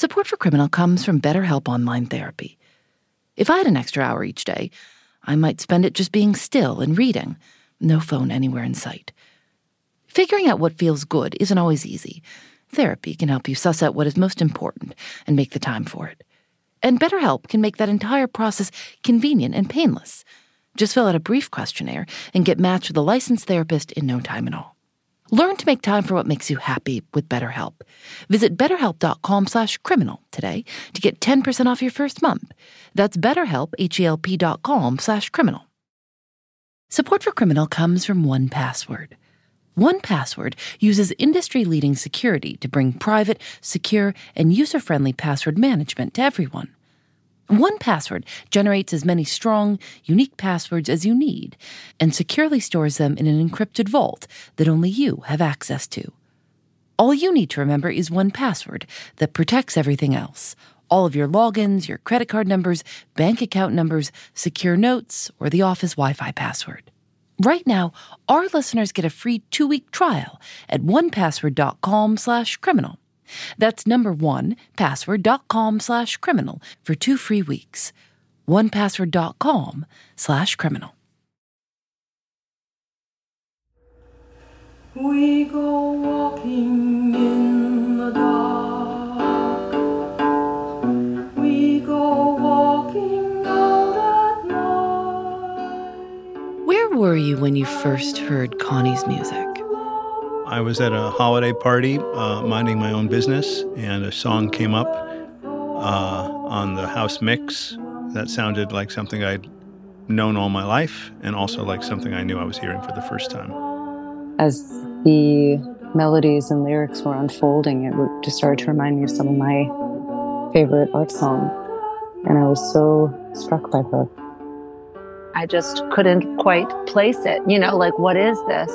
Support for Criminal comes from BetterHelp Online Therapy. If I had an extra hour each day, I might spend it just being still and reading, no phone anywhere in sight. Figuring out what feels good isn't always easy. Therapy can help you suss out what is most important and make the time for it. And BetterHelp can make that entire process convenient and painless. Just fill out a brief questionnaire and get matched with a licensed therapist in no time at all. Learn to make time for what makes you happy with BetterHelp. Visit betterhelp.com slash criminal today to get 10% off your first month. That's betterhelp, H-E-L-P dot com slash criminal. Support for Criminal comes from 1Password. 1Password uses industry-leading security to bring private, secure, and user-friendly password management to everyone. 1Password generates as many strong, unique passwords as you need and securely stores them in an encrypted vault that only you have access to. All you need to remember is 1Password that protects everything else all of your logins, your credit card numbers, bank account numbers, secure notes, or the office Wi Fi password. Right now, our listeners get a free two week trial at onepassword.com slash criminal. That's number one, password.com slash criminal for two free weeks. Onepassword.com slash criminal. We go walking in the dark. We go walking out at night. Where were you when you first heard Connie's music? I was at a holiday party uh, minding my own business, and a song came up uh, on the house mix that sounded like something I'd known all my life, and also like something I knew I was hearing for the first time. As the melodies and lyrics were unfolding, it just started to remind me of some of my favorite art songs, and I was so struck by her. I just couldn't quite place it. You know, like, what is this?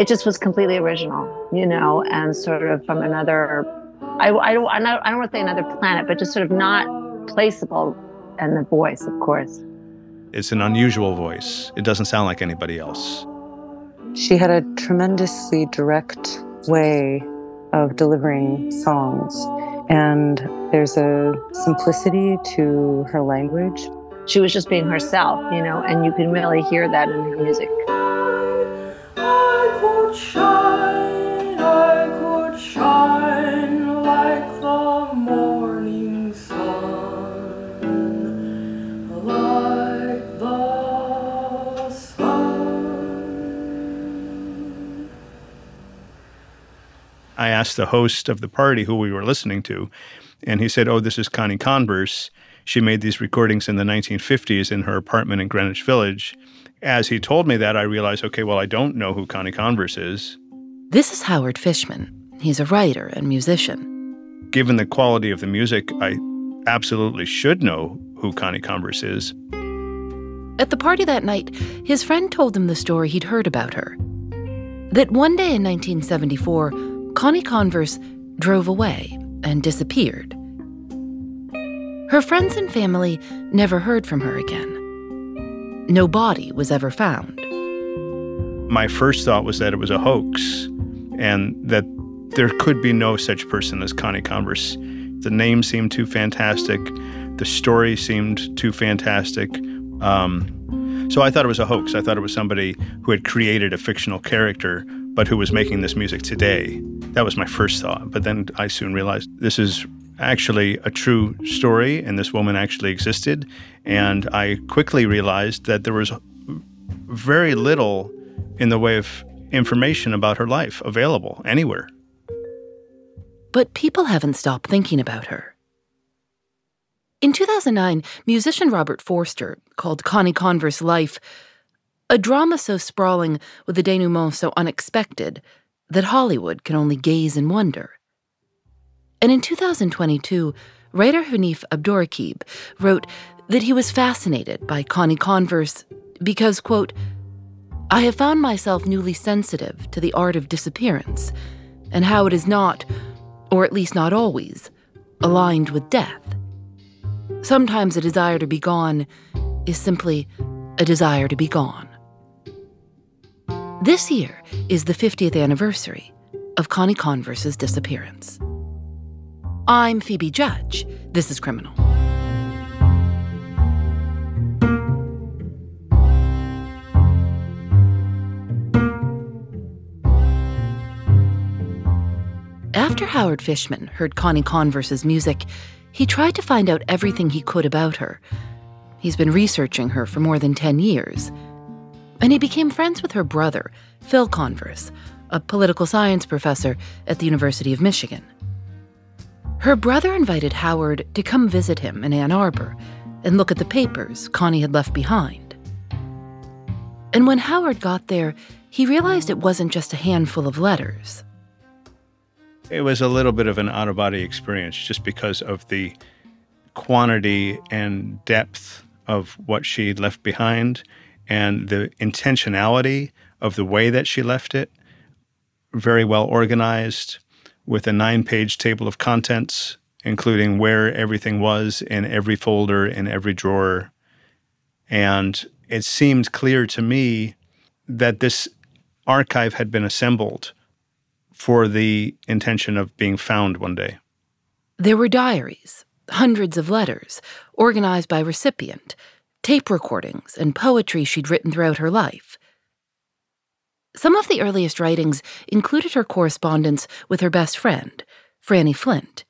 It just was completely original, you know, and sort of from another, I, I, don't, I don't want to say another planet, but just sort of not placeable. And the voice, of course. It's an unusual voice. It doesn't sound like anybody else. She had a tremendously direct way of delivering songs, and there's a simplicity to her language. She was just being herself, you know, and you can really hear that in her music. I could shine, I could shine like the morning sun, like the sun. I asked the host of the party who we were listening to, and he said, Oh, this is Connie Converse. She made these recordings in the 1950s in her apartment in Greenwich Village. As he told me that, I realized, okay, well, I don't know who Connie Converse is. This is Howard Fishman. He's a writer and musician. Given the quality of the music, I absolutely should know who Connie Converse is. At the party that night, his friend told him the story he'd heard about her. That one day in 1974, Connie Converse drove away and disappeared. Her friends and family never heard from her again. No body was ever found. My first thought was that it was a hoax and that there could be no such person as Connie Converse. The name seemed too fantastic, the story seemed too fantastic. Um, so I thought it was a hoax. I thought it was somebody who had created a fictional character, but who was making this music today. That was my first thought. But then I soon realized this is actually a true story, and this woman actually existed. And I quickly realized that there was very little in the way of information about her life available anywhere. But people haven't stopped thinking about her. In 2009, musician Robert Forster called Connie Converse Life a drama so sprawling with a denouement so unexpected that Hollywood can only gaze and wonder. And in 2022, writer Hanif Abdurraqib wrote that he was fascinated by Connie Converse because, quote, I have found myself newly sensitive to the art of disappearance and how it is not, or at least not always, aligned with death. Sometimes a desire to be gone is simply a desire to be gone. This year is the 50th anniversary of Connie Converse's disappearance. I'm Phoebe Judge. This is Criminal. After Howard Fishman heard Connie Converse's music, he tried to find out everything he could about her. He's been researching her for more than 10 years. And he became friends with her brother, Phil Converse, a political science professor at the University of Michigan. Her brother invited Howard to come visit him in Ann Arbor and look at the papers Connie had left behind. And when Howard got there, he realized it wasn't just a handful of letters. It was a little bit of an out of body experience just because of the quantity and depth of what she left behind and the intentionality of the way that she left it. Very well organized, with a nine page table of contents, including where everything was in every folder, in every drawer. And it seemed clear to me that this archive had been assembled for the intention of being found one day. There were diaries, hundreds of letters, organized by recipient, tape recordings, and poetry she'd written throughout her life. Some of the earliest writings included her correspondence with her best friend, Franny Flint.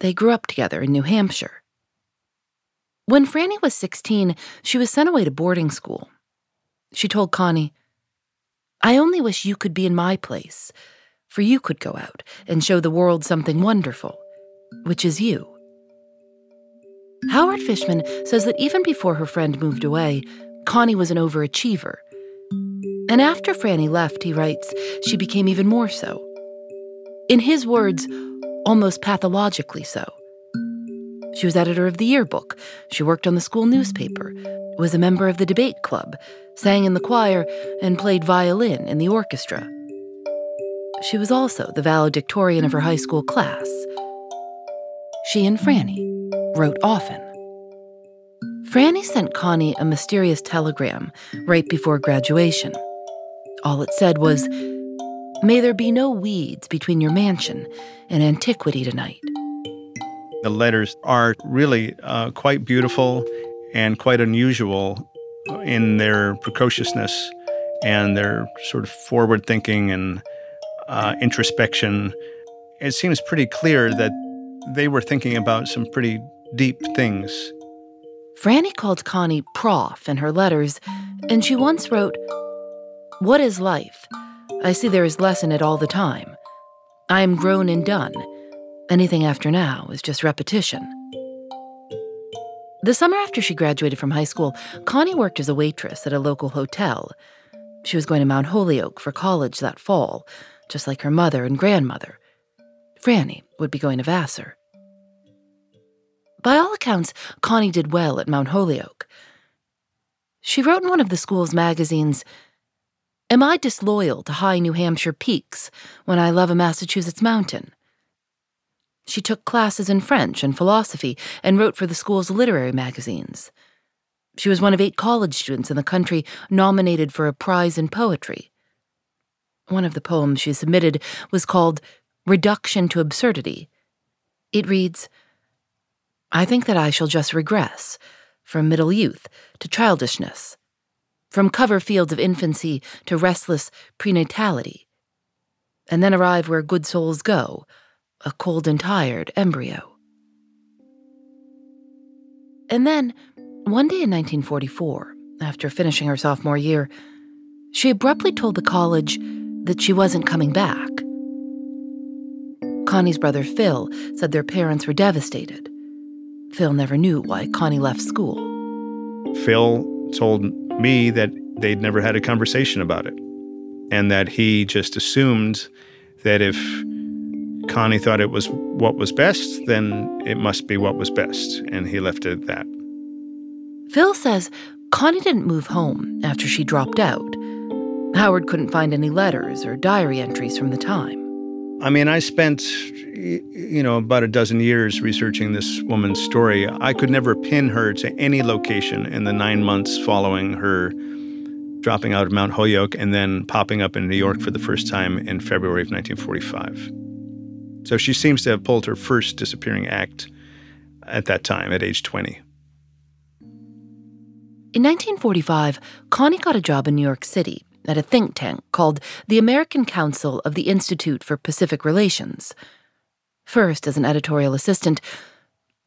They grew up together in New Hampshire. When Franny was 16, she was sent away to boarding school. She told Connie, I only wish you could be in my place for you could go out and show the world something wonderful, which is you. Howard Fishman says that even before her friend moved away, Connie was an overachiever. And after Franny left, he writes, she became even more so. In his words, almost pathologically so. She was editor of the yearbook, she worked on the school newspaper, was a member of the debate club, sang in the choir, and played violin in the orchestra. She was also the valedictorian of her high school class. She and Franny wrote often. Franny sent Connie a mysterious telegram right before graduation. All it said was, May there be no weeds between your mansion and antiquity tonight. The letters are really uh, quite beautiful and quite unusual in their precociousness and their sort of forward thinking and uh, introspection, it seems pretty clear that they were thinking about some pretty deep things. Franny called Connie prof in her letters, and she once wrote, What is life? I see there is less in it all the time. I am grown and done. Anything after now is just repetition. The summer after she graduated from high school, Connie worked as a waitress at a local hotel. She was going to Mount Holyoke for college that fall, just like her mother and grandmother. Franny would be going to Vassar. By all accounts, Connie did well at Mount Holyoke. She wrote in one of the school's magazines Am I disloyal to high New Hampshire peaks when I love a Massachusetts mountain? She took classes in French and philosophy and wrote for the school's literary magazines. She was one of eight college students in the country nominated for a prize in poetry. One of the poems she submitted was called Reduction to Absurdity. It reads I think that I shall just regress from middle youth to childishness, from cover fields of infancy to restless prenatality, and then arrive where good souls go, a cold and tired embryo. And then, one day in 1944, after finishing her sophomore year, she abruptly told the college that she wasn't coming back. Connie's brother Phil said their parents were devastated. Phil never knew why Connie left school. Phil told me that they'd never had a conversation about it, and that he just assumed that if Connie thought it was what was best, then it must be what was best, and he left it at that. Phil says Connie didn't move home after she dropped out. Howard couldn't find any letters or diary entries from the time. I mean, I spent, you know, about a dozen years researching this woman's story. I could never pin her to any location in the nine months following her dropping out of Mount Holyoke and then popping up in New York for the first time in February of 1945. So she seems to have pulled her first disappearing act at that time, at age 20. In 1945, Connie got a job in New York City at a think tank called the American Council of the Institute for Pacific Relations. First as an editorial assistant,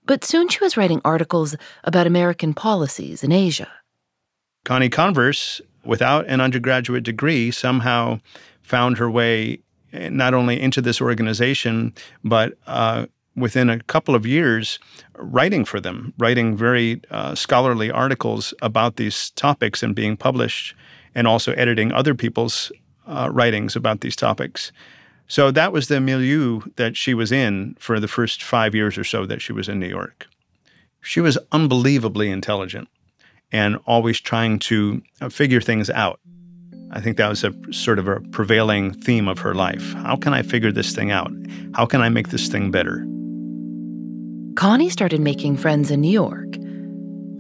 but soon she was writing articles about American policies in Asia. Connie Converse, without an undergraduate degree, somehow found her way not only into this organization, but uh, within a couple of years, writing for them, writing very uh, scholarly articles about these topics and being published, and also editing other people's uh, writings about these topics. So that was the milieu that she was in for the first five years or so that she was in New York. She was unbelievably intelligent and always trying to uh, figure things out. I think that was a sort of a prevailing theme of her life. How can I figure this thing out? How can I make this thing better? Connie started making friends in New York.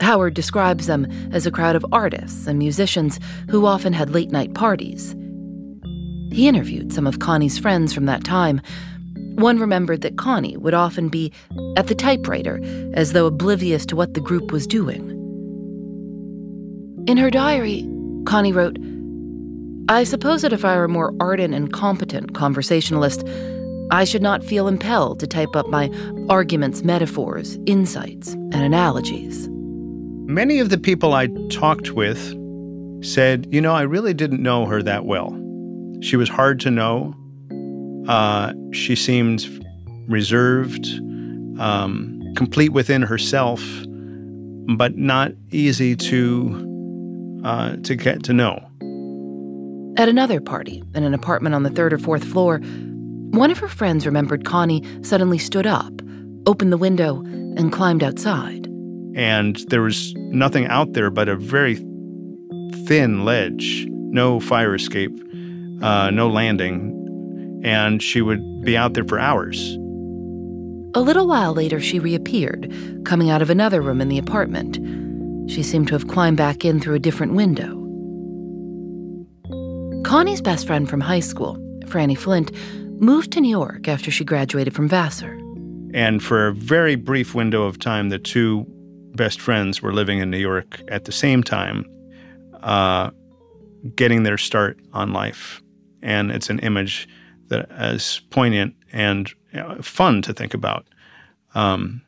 Howard describes them as a crowd of artists and musicians who often had late night parties. He interviewed some of Connie's friends from that time. One remembered that Connie would often be at the typewriter as though oblivious to what the group was doing. In her diary, Connie wrote, I suppose that if I were a more ardent and competent conversationalist, I should not feel impelled to type up my arguments, metaphors, insights, and analogies. Many of the people I talked with said, you know, I really didn't know her that well. She was hard to know. Uh, she seemed reserved, um, complete within herself, but not easy to uh, to get to know. At another party in an apartment on the third or fourth floor, one of her friends remembered Connie suddenly stood up, opened the window, and climbed outside. And there was nothing out there but a very thin ledge, no fire escape, uh, no landing. And she would be out there for hours. A little while later, she reappeared, coming out of another room in the apartment. She seemed to have climbed back in through a different window. Connie's best friend from high school, Franny Flint, moved to New York after she graduated from Vassar. And for a very brief window of time, the two best friends were living in New York at the same time, uh, getting their start on life. And it's an image that is poignant and you know, fun to think about. Um,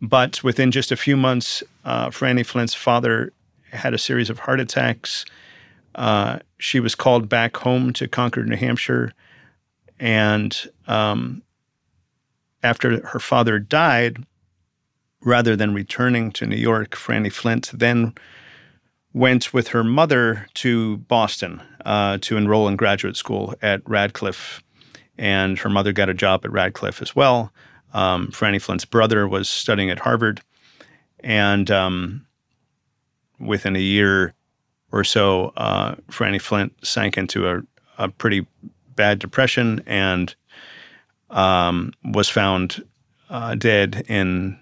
but within just a few months, uh, Franny Flint's father had a series of heart attacks. Uh, she was called back home to Concord, New Hampshire. And um, after her father died, rather than returning to New York, Franny Flint then went with her mother to Boston uh, to enroll in graduate school at Radcliffe. And her mother got a job at Radcliffe as well. Um, Franny Flint's brother was studying at Harvard. And um, within a year or so, uh, Franny Flint sank into a, a pretty bad depression and um, was found uh, dead in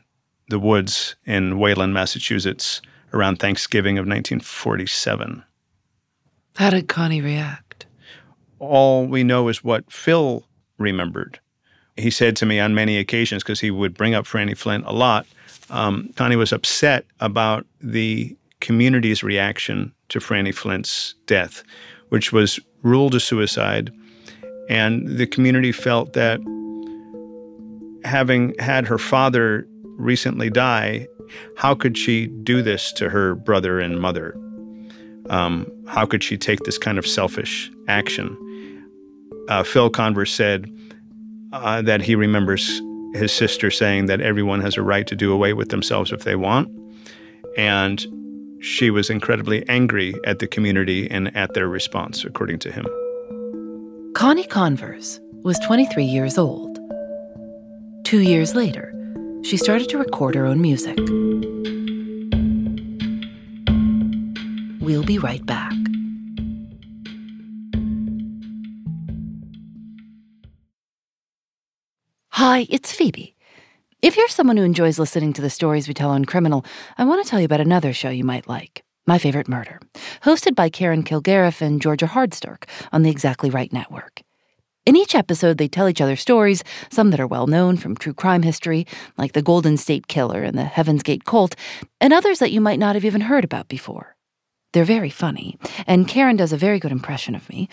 the woods in Wayland, Massachusetts, around Thanksgiving of 1947. How did Connie react? All we know is what Phil remembered. He said to me on many occasions, because he would bring up Franny Flint a lot, um, Connie was upset about the community's reaction to Franny Flint's death, which was ruled a suicide and the community felt that having had her father recently die, how could she do this to her brother and mother? Um, how could she take this kind of selfish action? Uh, Phil Converse said uh, that he remembers his sister saying that everyone has a right to do away with themselves if they want. And she was incredibly angry at the community and at their response, according to him. Connie Converse was 23 years old. Two years later, she started to record her own music. We'll be right back. Hi, it's Phoebe. If you're someone who enjoys listening to the stories we tell on Criminal, I want to tell you about another show you might like. My Favorite Murder, hosted by Karen Kilgariff and Georgia Hardstark on the Exactly Right Network. In each episode, they tell each other stories, some that are well known from true crime history, like the Golden State Killer and the Heaven's Gate Cult, and others that you might not have even heard about before. They're very funny, and Karen does a very good impression of me.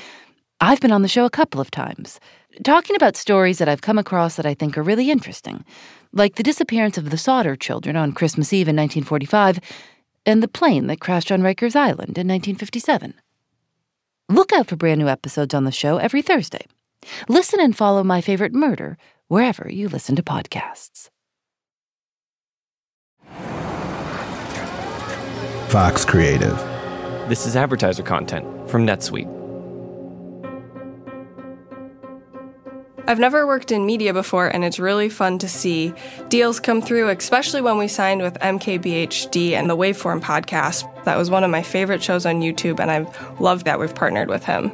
I've been on the show a couple of times, talking about stories that I've come across that I think are really interesting, like the disappearance of the Sodder children on Christmas Eve in 1945 and the plane that crashed on Rikers Island in 1957. Look out for brand new episodes on the show every Thursday. Listen and follow My Favorite Murder wherever you listen to podcasts. Fox Creative. This is advertiser content from NetSuite. I've never worked in media before, and it's really fun to see deals come through, especially when we signed with MKBHD and the Waveform podcast. That was one of my favorite shows on YouTube, and I've loved that we've partnered with him.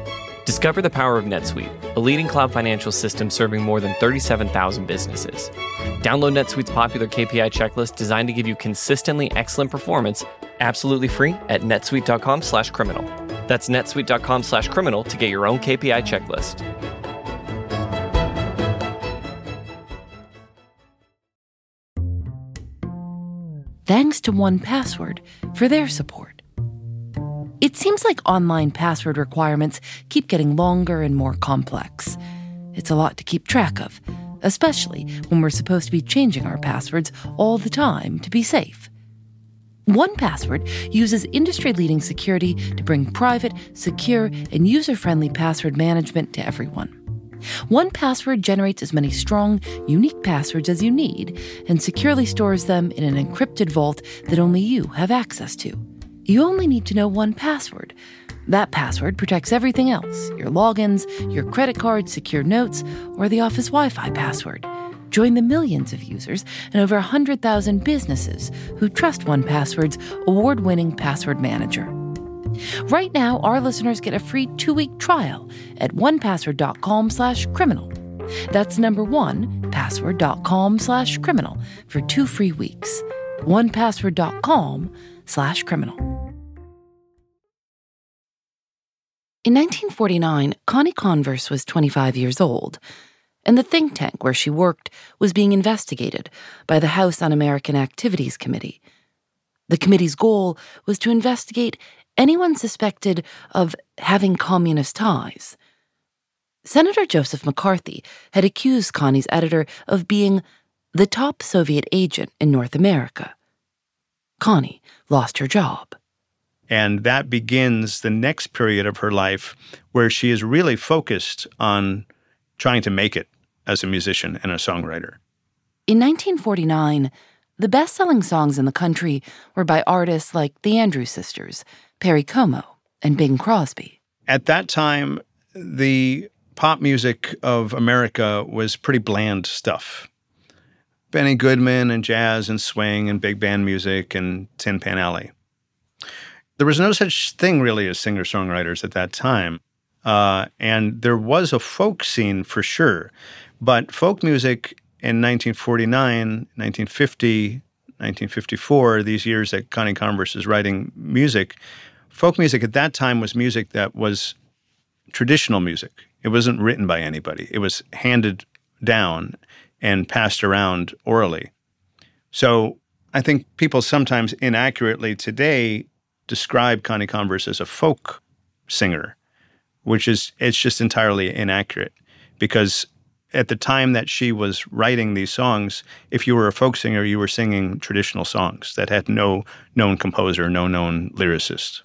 Discover the power of NetSuite, a leading cloud financial system serving more than 37,000 businesses. Download NetSuite's popular KPI checklist designed to give you consistently excellent performance absolutely free at netsuite.com/criminal. That's netsuite.com/criminal to get your own KPI checklist. Thanks to 1Password for their support. It seems like online password requirements keep getting longer and more complex. It's a lot to keep track of, especially when we're supposed to be changing our passwords all the time to be safe. 1Password uses industry leading security to bring private, secure, and user friendly password management to everyone. 1Password generates as many strong, unique passwords as you need and securely stores them in an encrypted vault that only you have access to. You only need to know one password. That password protects everything else your logins, your credit cards, secure notes, or the office Wi Fi password. Join the millions of users and over 100,000 businesses who trust 1Password's award winning password manager. Right now, our listeners get a free two-week trial at onepassword.com slash criminal. That's number one, password.com slash criminal for two free weeks. onepassword.com slash criminal. In 1949, Connie Converse was 25 years old, and the think tank where she worked was being investigated by the House Un American Activities Committee. The committee's goal was to investigate anyone suspected of having communist ties. Senator Joseph McCarthy had accused Connie's editor of being the top Soviet agent in North America. Connie lost her job. And that begins the next period of her life where she is really focused on trying to make it as a musician and a songwriter. In 1949, the best selling songs in the country were by artists like the Andrews Sisters, Perry Como, and Bing Crosby. At that time, the pop music of America was pretty bland stuff. Benny Goodman and jazz and swing and big band music and Tin Pan Alley. There was no such thing really as singer songwriters at that time. Uh, and there was a folk scene for sure. But folk music in 1949, 1950, 1954, these years that Connie Converse is writing music, folk music at that time was music that was traditional music. It wasn't written by anybody, it was handed down and passed around orally. So I think people sometimes inaccurately today describe Connie Converse as a folk singer, which is it's just entirely inaccurate because at the time that she was writing these songs, if you were a folk singer, you were singing traditional songs that had no known composer, no known lyricist.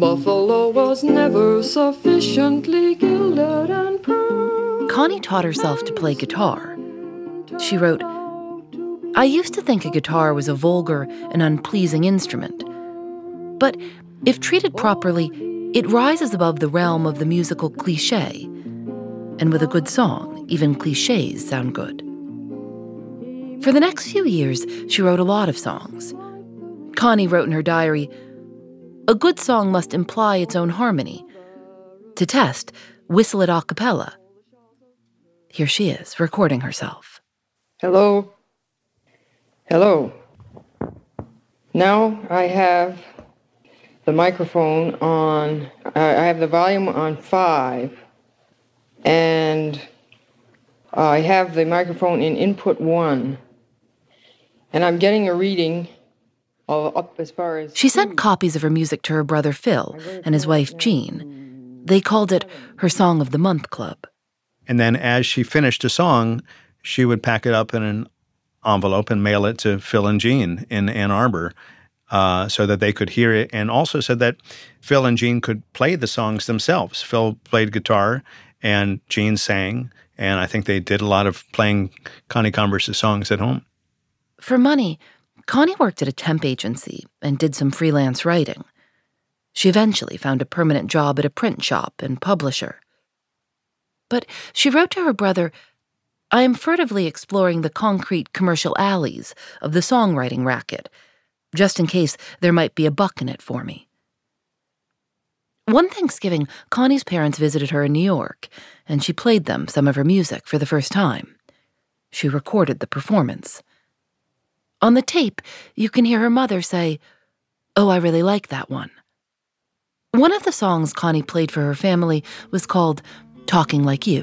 Buffalo was never sufficiently gilded and proud. Connie taught herself to play guitar. She wrote, I used to think a guitar was a vulgar and unpleasing instrument. But if treated properly, it rises above the realm of the musical cliche. And with a good song, even cliches sound good. For the next few years, she wrote a lot of songs. Connie wrote in her diary A good song must imply its own harmony. To test, whistle it a cappella. Here she is, recording herself. Hello. Hello. Now I have the microphone on, I have the volume on five, and I have the microphone in input one. And I'm getting a reading She sent copies of her music to her brother Phil and his wife Jean. They called it her Song of the Month Club. And then as she finished a song, she would pack it up in an envelope and mail it to Phil and Jean in Ann Arbor uh, so that they could hear it. And also said that Phil and Jean could play the songs themselves. Phil played guitar and Jean sang. And I think they did a lot of playing Connie Converse's songs at home. For money, Connie worked at a temp agency and did some freelance writing. She eventually found a permanent job at a print shop and publisher. But she wrote to her brother, I am furtively exploring the concrete commercial alleys of the songwriting racket, just in case there might be a buck in it for me. One Thanksgiving, Connie's parents visited her in New York, and she played them some of her music for the first time. She recorded the performance. On the tape, you can hear her mother say, Oh, I really like that one. One of the songs Connie played for her family was called Talking Like You.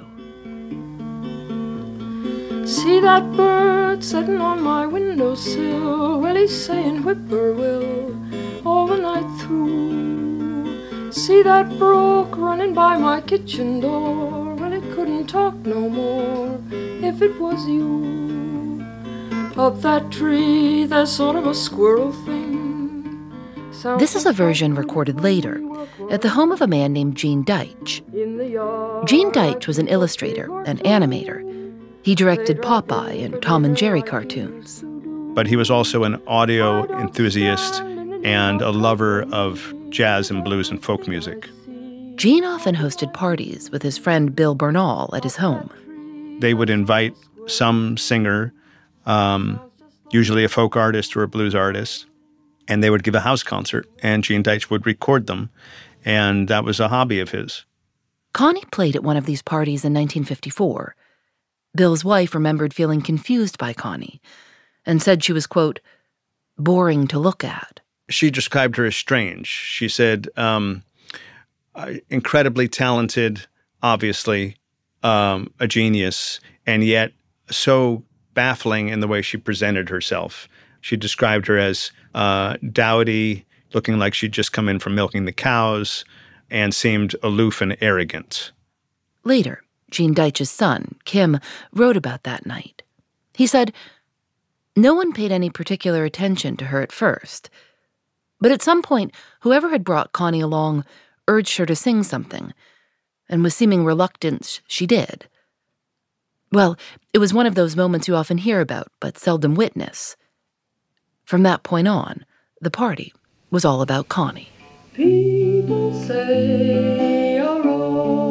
See that bird sitting on my windowsill, well, he's saying whippoorwill all the night through. See that brook running by my kitchen door, well, it couldn't talk no more if it was you. Up that tree, there's sort of a squirrel thing. Sounds This is a version recorded later at the home of a man named Gene Deitch. in the yard. Gene Deitch was an illustrator and animator. He directed Popeye and Tom and Jerry cartoons. But he was also an audio enthusiast and a lover of jazz and blues and folk music. Gene often hosted parties with his friend Bill Bernal at his home. They would invite some singer, um, usually a folk artist or a blues artist, and they would give a house concert, and Gene Deitch would record them, and that was a hobby of his. Connie played at one of these parties in 1954. Bill's wife remembered feeling confused by Connie and said she was, quote, boring to look at. She described her as strange. She said, um, incredibly talented, obviously, um, a genius, and yet so baffling in the way she presented herself. She described her as uh, dowdy, looking like she'd just come in from milking the cows, and seemed aloof and arrogant. Later, Gene Deitch's son, Kim, wrote about that night. He said, No one paid any particular attention to her at first. But at some point, whoever had brought Connie along urged her to sing something, and with seeming reluctance, she did. Well, it was one of those moments you often hear about, but seldom witness. From that point on, the party was all about Connie. People say a roving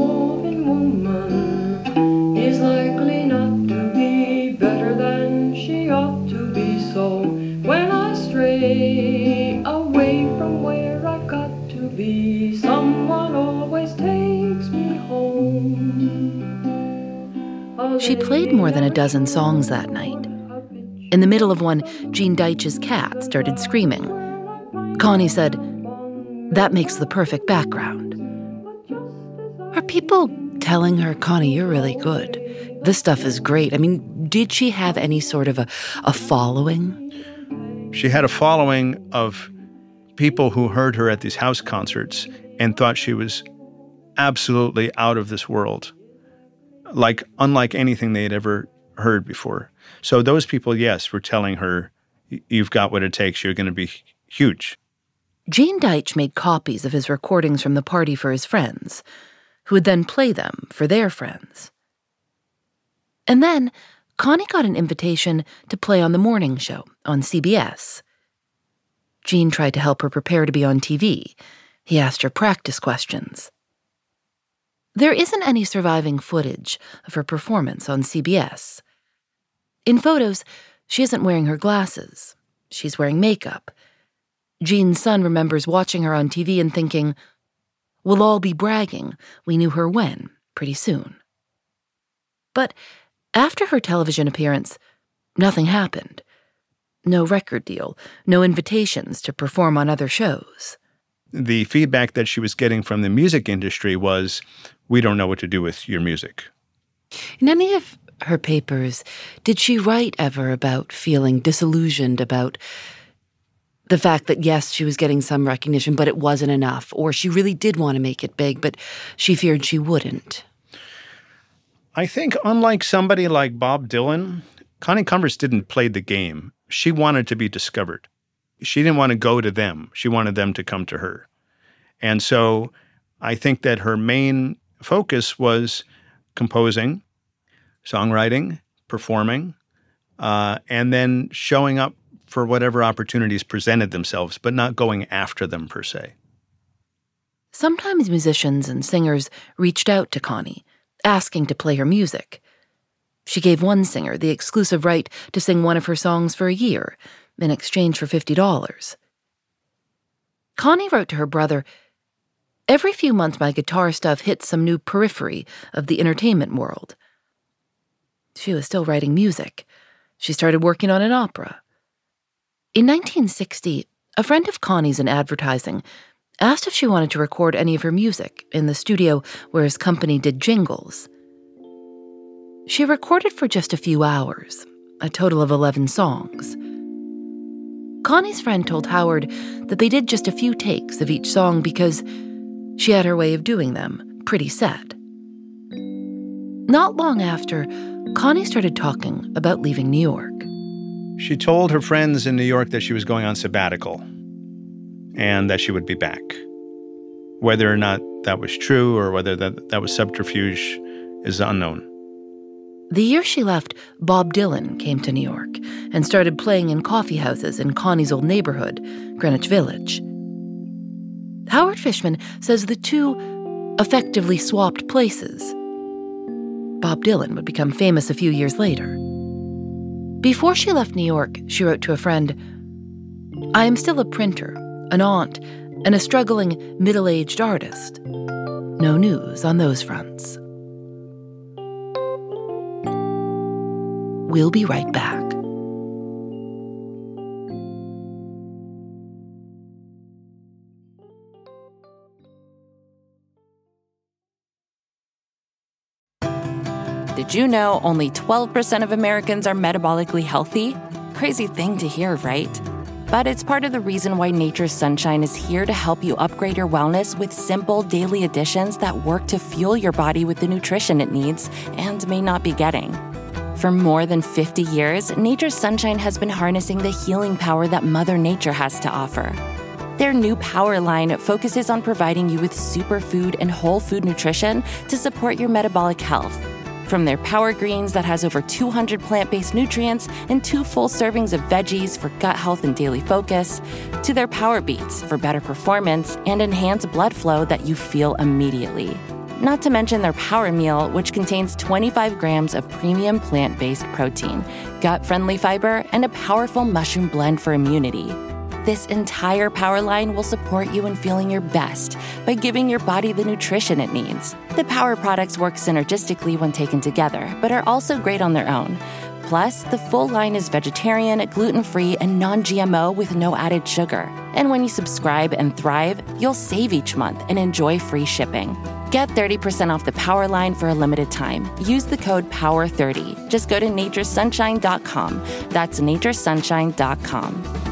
played more than a dozen songs that night. In the middle of one, Gene Deitch's cat started screaming. Connie said, That makes the perfect background. Are people telling her, Connie, you're really good? This stuff is great. I mean, did she have any sort of a, a following? She had a following of people who heard her at these house concerts and thought she was absolutely out of this world, like unlike anything they had ever heard before. So those people, yes, were telling her, "You've got what it takes. You're going to be huge." Gene Deitch made copies of his recordings from the party for his friends, who would then play them for their friends. And then Connie got an invitation to play on the morning show on CBS. Gene tried to help her prepare to be on TV. He asked her practice questions. There isn't any surviving footage of her performance on CBS. In photos, she isn't wearing her glasses. She's wearing makeup. Gene's son remembers watching her on TV and thinking, We'll all be bragging. We knew her when, pretty soon. But after her television appearance, nothing happened. No record deal, no invitations to perform on other shows. The feedback that she was getting from the music industry was, We don't know what to do with your music. In any of her papers, did she write ever about feeling disillusioned about the fact that, yes, she was getting some recognition, but it wasn't enough, or she really did want to make it big, but she feared she wouldn't? I think, unlike somebody like Bob Dylan, Connie Converse didn't play the game. She wanted to be discovered. She didn't want to go to them, she wanted them to come to her. And so I think that her main focus was composing, songwriting, performing, uh, and then showing up for whatever opportunities presented themselves, but not going after them per se. Sometimes musicians and singers reached out to Connie asking to play her music. She gave one singer the exclusive right to sing one of her songs for a year in exchange for $50. Connie wrote to her brother Every few months, my guitar stuff hits some new periphery of the entertainment world. She was still writing music. She started working on an opera. In 1960, a friend of Connie's in advertising asked if she wanted to record any of her music in the studio where his company did jingles. She recorded for just a few hours, a total of 11 songs. Connie's friend told Howard that they did just a few takes of each song because she had her way of doing them, pretty set. Not long after, Connie started talking about leaving New York. She told her friends in New York that she was going on sabbatical and that she would be back. Whether or not that was true or whether that, that was subterfuge is unknown. The year she left, Bob Dylan came to New York and started playing in coffee houses in Connie's old neighborhood, Greenwich Village. Howard Fishman says the two effectively swapped places. Bob Dylan would become famous a few years later. Before she left New York, she wrote to a friend I am still a printer an aunt, and a struggling middle aged artist. No news on those fronts. We'll be right back. Did you know only 12% of Americans are metabolically healthy? Crazy thing to hear, right? But it's part of the reason why Nature's Sunshine is here to help you upgrade your wellness with simple daily additions that work to fuel your body with the nutrition it needs and may not be getting. For more than 50 years, Nature's Sunshine has been harnessing the healing power that Mother Nature has to offer. Their new power line focuses on providing you with superfood and whole food nutrition to support your metabolic health from their Power Greens that has over 200 plant based nutrients and two full servings of veggies for gut health and daily focus, to their Power Beets for better performance and enhanced blood flow that you feel immediately. Not to mention their Power Meal, which contains 25 grams of premium plant based protein, gut friendly fiber, and a powerful mushroom blend for immunity. This entire power line will support you in feeling your best by giving your body the nutrition it needs. The power products work synergistically when taken together, but are also great on their own. Plus, the full line is vegetarian, gluten free, and non GMO with no added sugar. And when you subscribe and thrive, you'll save each month and enjoy free shipping. Get 30% off the Power line for a limited time. Use the code POWER30. Just go to naturesunshine.com. That's naturesunshine.com.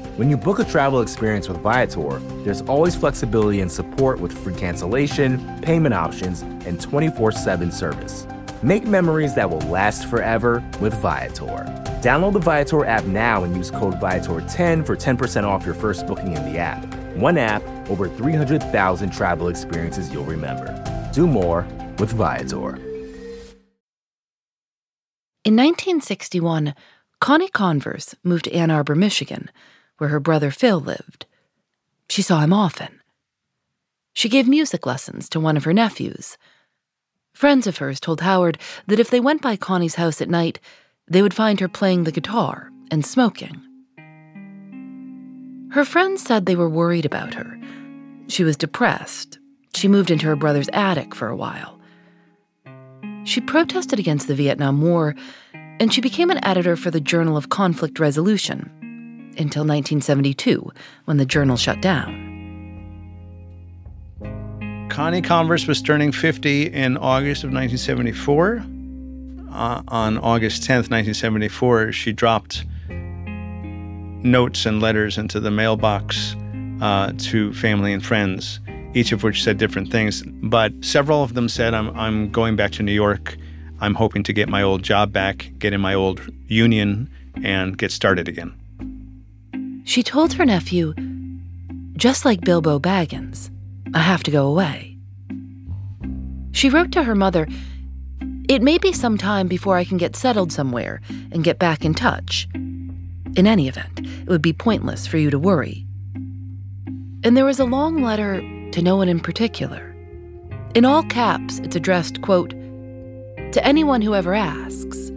When you book a travel experience with Viator, there's always flexibility and support with free cancellation, payment options, and 24 7 service. Make memories that will last forever with Viator. Download the Viator app now and use code Viator10 for 10% off your first booking in the app. One app, over 300,000 travel experiences you'll remember. Do more with Viator. In 1961, Connie Converse moved to Ann Arbor, Michigan where her brother Phil lived. She saw him often. She gave music lessons to one of her nephews. Friends of hers told Howard that if they went by Connie's house at night, they would find her playing the guitar and smoking. Her friends said they were worried about her. She was depressed. She moved into her brother's attic for a while. She protested against the Vietnam War, and she became an editor for the Journal of Conflict Resolution, until 1972, when the journal shut down. Connie Converse was turning 50 in August of 1974. Uh, on August 10th, 1974, she dropped notes and letters into the mailbox uh, to family and friends, each of which said different things. But several of them said, I'm, I'm going back to New York. I'm hoping to get my old job back, get in my old union, and get started again. She told her nephew, just like Bilbo Baggins, I have to go away. She wrote to her mother, It may be some time before I can get settled somewhere and get back in touch. In any event, it would be pointless for you to worry. And there was a long letter to no one in particular. In all caps, it's addressed, quote, to anyone who ever asks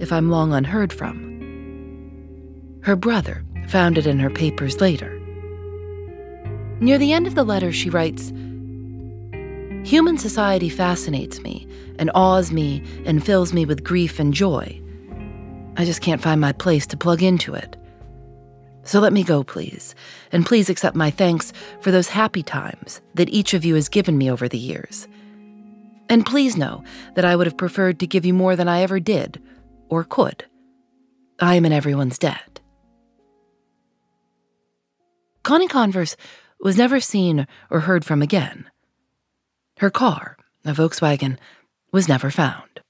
if I'm long unheard from. Her brother, found it in her papers later. Near the end of the letter, she writes Human society fascinates me and awes me and fills me with grief and joy. I just can't find my place to plug into it. So let me go, please, and please accept my thanks for those happy times that each of you has given me over the years. And please know that I would have preferred to give you more than I ever did or could. I am in everyone's debt. Connie Converse was never seen or heard from again. Her car, a Volkswagen, was never found.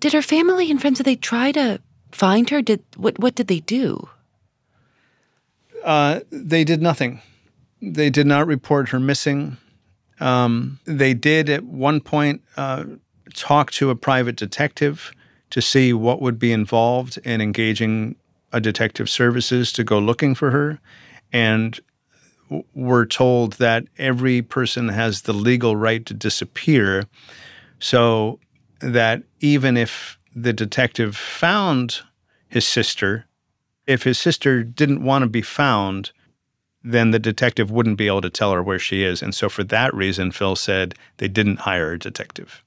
Did her family and friends did they try to find her? Did what what did they do? Uh, they did nothing. They did not report her missing. Um, they did at one point uh, talk to a private detective to see what would be involved in engaging a detective services to go looking for her and we're told that every person has the legal right to disappear, so that even if the detective found his sister, if his sister didn't want to be found, then the detective wouldn't be able to tell her where she is. And so, for that reason, Phil said they didn't hire a detective.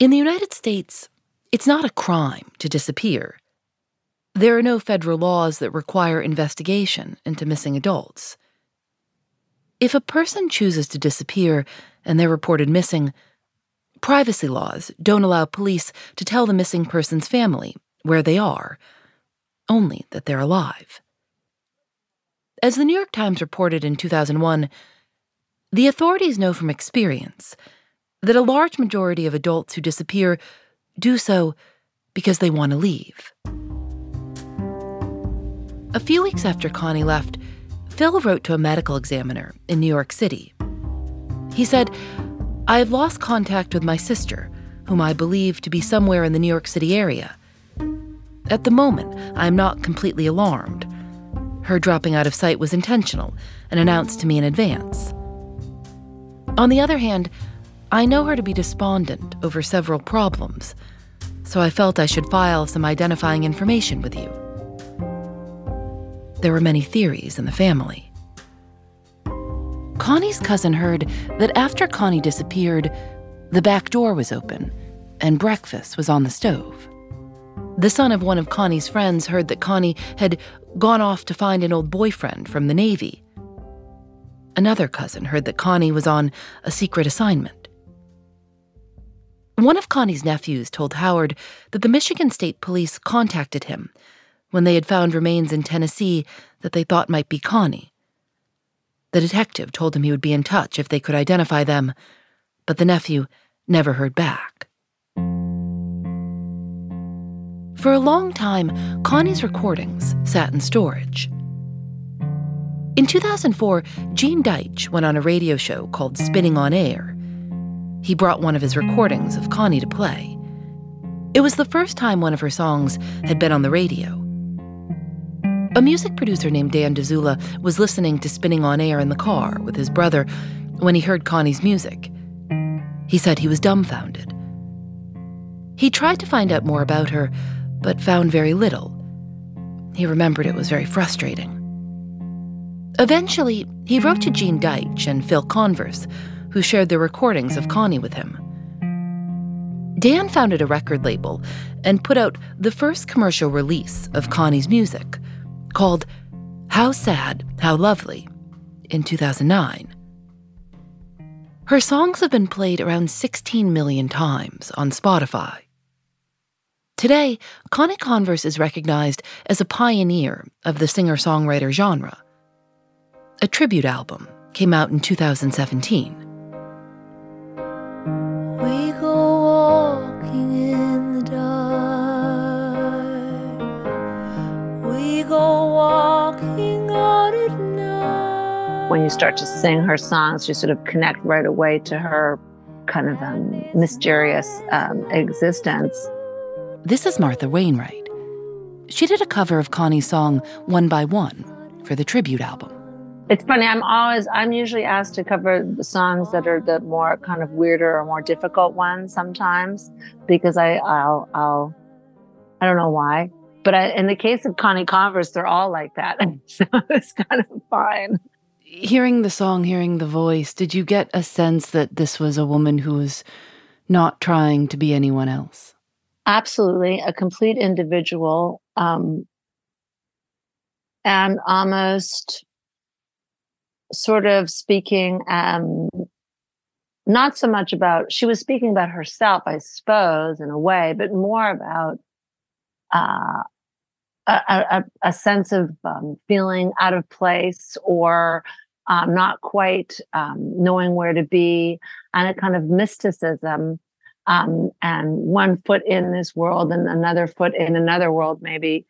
In the United States, it's not a crime to disappear. There are no federal laws that require investigation into missing adults. If a person chooses to disappear and they're reported missing, privacy laws don't allow police to tell the missing person's family where they are, only that they're alive. As the New York Times reported in 2001, The authorities know from experience that a large majority of adults who disappear do so because they want to leave. A few weeks after Connie left, Phil wrote to a medical examiner in New York City. He said, I have lost contact with my sister, whom I believe to be somewhere in the New York City area. At the moment, I am not completely alarmed. Her dropping out of sight was intentional and announced to me in advance. On the other hand, I know her to be despondent over several problems, so I felt I should file some identifying information with you. There were many theories in the family. Connie's cousin heard that after Connie disappeared, the back door was open and breakfast was on the stove. The son of one of Connie's friends heard that Connie had gone off to find an old boyfriend from the Navy. Another cousin heard that Connie was on a secret assignment. One of Connie's nephews told Howard that the Michigan State Police contacted him when they had found remains in Tennessee that they thought might be Connie. The detective told him he would be in touch if they could identify them, but the nephew never heard back. For a long time, Connie's recordings sat in storage. In 2004, Gene Deitch went on a radio show called Spinning on Air he brought one of his recordings of Connie to play. It was the first time one of her songs had been on the radio. A music producer named Dan Dzula was listening to Spinning on Air in the car with his brother when he heard Connie's music. He said he was dumbfounded. He tried to find out more about her, but found very little. He remembered it was very frustrating. Eventually, he wrote to Gene Deitch and Phil Converse, who shared their recordings of Connie with him. Dan founded a record label and put out the first commercial release of Connie's music, called How Sad, How Lovely, in 2009. Her songs have been played around 16 million times on Spotify. Today, Connie Converse is recognized as a pioneer of the singer songwriter genre. A tribute album came out in 2017. When you start to sing her songs, you sort of connect right away to her kind of um, mysterious um, existence. This is Martha Wainwright. She did a cover of Connie's song One by One for the tribute album. It's funny, I'm always, I'm usually asked to cover the songs that are the more kind of weirder or more difficult ones sometimes because I, I'll, I'll, I don't know why. But I, in the case of Connie Converse, they're all like that. so it's kind of fine hearing the song, hearing the voice, did you get a sense that this was a woman who was not trying to be anyone else? Absolutely, a complete individual, um, and almost sort of speaking, um, not so much about. She was speaking about herself, I suppose, in a way, but more about uh, a, a, a, sense of um, feeling out of place or um, not quite um, knowing where to be, and a kind of mysticism, um, and one foot in this world and another foot in another world, maybe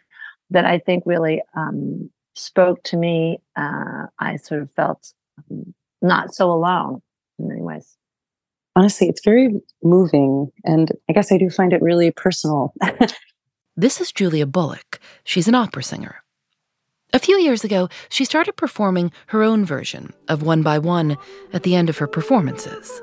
that I think really um, spoke to me. Uh, I sort of felt um, not so alone in many ways. Honestly, it's very moving, and I guess I do find it really personal. this is Julia Bullock. She's an opera singer. A few years ago, she started performing her own version of One by One at the end of her performances.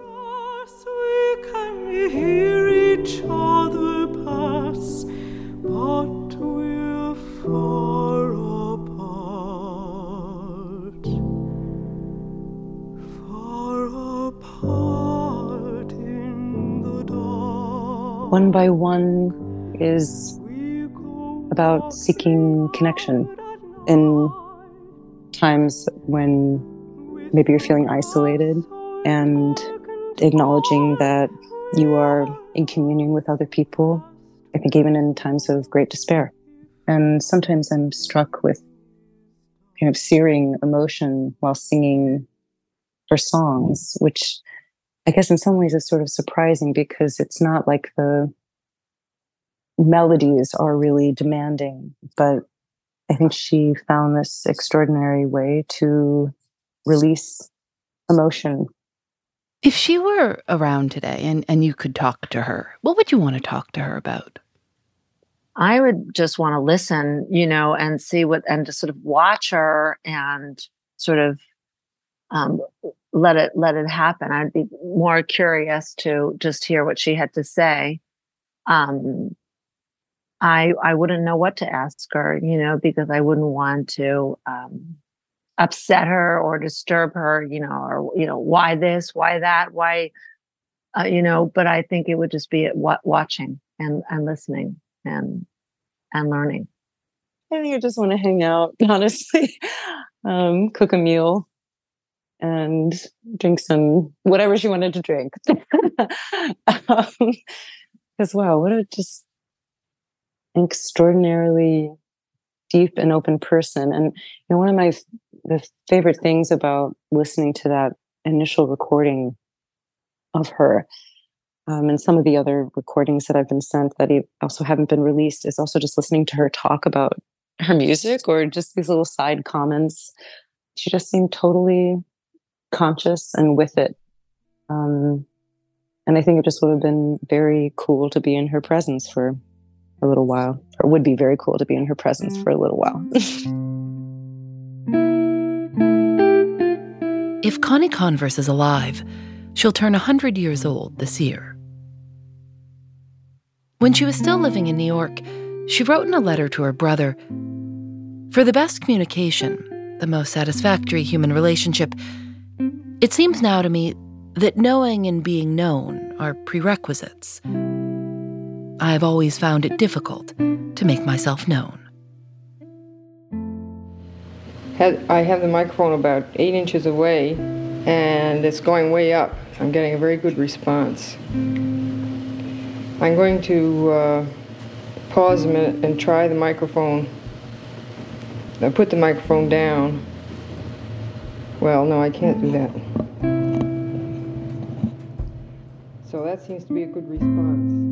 One by One is about seeking connection in times when maybe you're feeling isolated and acknowledging that you are in communion with other people. I think even in times of great despair. And sometimes I'm struck with kind of searing emotion while singing her songs, which I guess in some ways is sort of surprising because it's not like the melodies are really demanding, but I think she found this extraordinary way to release emotion. If she were around today and, and you could talk to her, what would you want to talk to her about? I would just want to listen, you know, and see what, and just sort of watch her and sort of um, let it let it happen. I'd be more curious to just hear what she had to say. Um, I I wouldn't know what to ask her, you know, because I wouldn't want to um, upset her or disturb her, you know, or you know, why this, why that, why, uh, you know. But I think it would just be watching and and listening and and learning. I think I just want to hang out, honestly, um, cook a meal, and drink some whatever she wanted to drink. Because um, wow, what a just extraordinarily deep and open person. And you know, one of my the favorite things about listening to that initial recording of her um, and some of the other recordings that I've been sent that also haven't been released is also just listening to her talk about her music or just these little side comments. She just seemed totally conscious and with it. Um, and I think it just would have been very cool to be in her presence for a little while, or would be very cool to be in her presence for a little while. if Connie Converse is alive, she'll turn 100 years old this year. When she was still living in New York, she wrote in a letter to her brother For the best communication, the most satisfactory human relationship, it seems now to me that knowing and being known are prerequisites. I have always found it difficult to make myself known. I have the microphone about eight inches away and it's going way up. I'm getting a very good response. I'm going to uh, pause a minute and try the microphone. I put the microphone down. Well, no, I can't do that. So that seems to be a good response.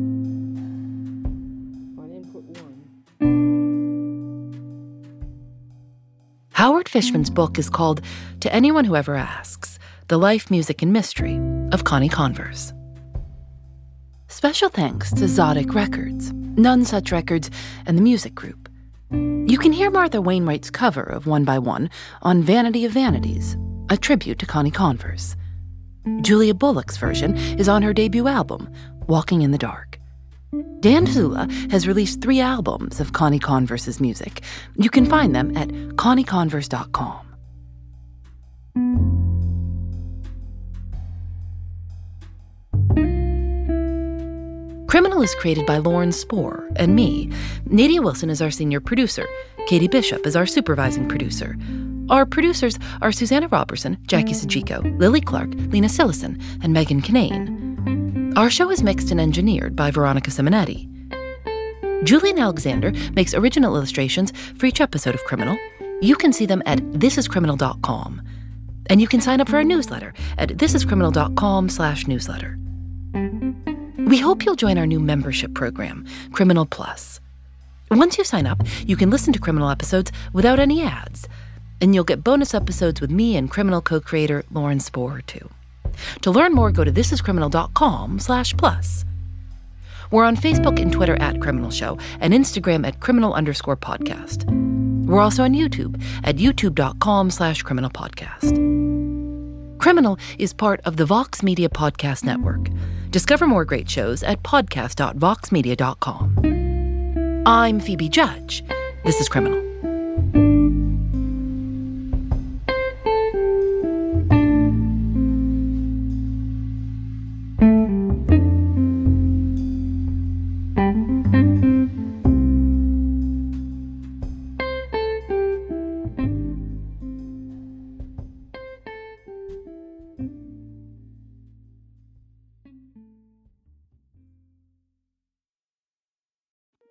Howard Fishman's book is called To Anyone Who Ever Asks The Life, Music, and Mystery of Connie Converse. Special thanks to Tzadik Records, Nonesuch Records, and the Music Group. You can hear Martha Wainwright's cover of One by One on Vanity of Vanities, a tribute to Connie Converse. Julia Bullock's version is on her debut album, Walking in the Dark. Dan Dzula has released three albums of Connie Converse's music. You can find them at connieconverse.com. Criminal is created by Lauren Spohr and me. Nadia Wilson is our senior producer. Katie Bishop is our supervising producer. Our producers are Susanna Robertson, Jackie Sajico, Lily Clark, Lena Sillison, and Megan Kinane. Our show is mixed and engineered by Veronica Simonetti. Julienne Alexander makes original illustrations for each episode of Criminal. You can see them at thisiscriminal.com. And you can sign up for our newsletter at thisiscriminal.com slash newsletter. We hope you'll join our new membership program, Criminal Plus. Once you sign up, you can listen to criminal episodes without any ads, and you'll get bonus episodes with me and criminal co-creator Lauren Spohr too. To learn more, go to thisiscriminal.com slash plus. We're on Facebook and Twitter at Criminal Show and Instagram at criminal underscore podcast. We're also on YouTube at youtube.com slash criminal podcast. Criminal is part of the Vox Media Podcast Network. Discover more great shows at podcast.voxmedia.com. I'm Phoebe Judge. This is Criminal.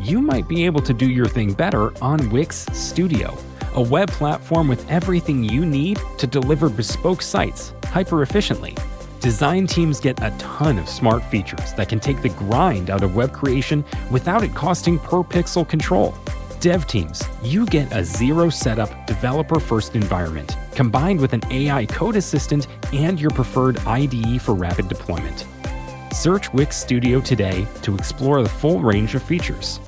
you might be able to do your thing better on Wix Studio, a web platform with everything you need to deliver bespoke sites hyper efficiently. Design teams get a ton of smart features that can take the grind out of web creation without it costing per pixel control. Dev teams, you get a zero setup, developer first environment combined with an AI code assistant and your preferred IDE for rapid deployment. Search Wix Studio today to explore the full range of features.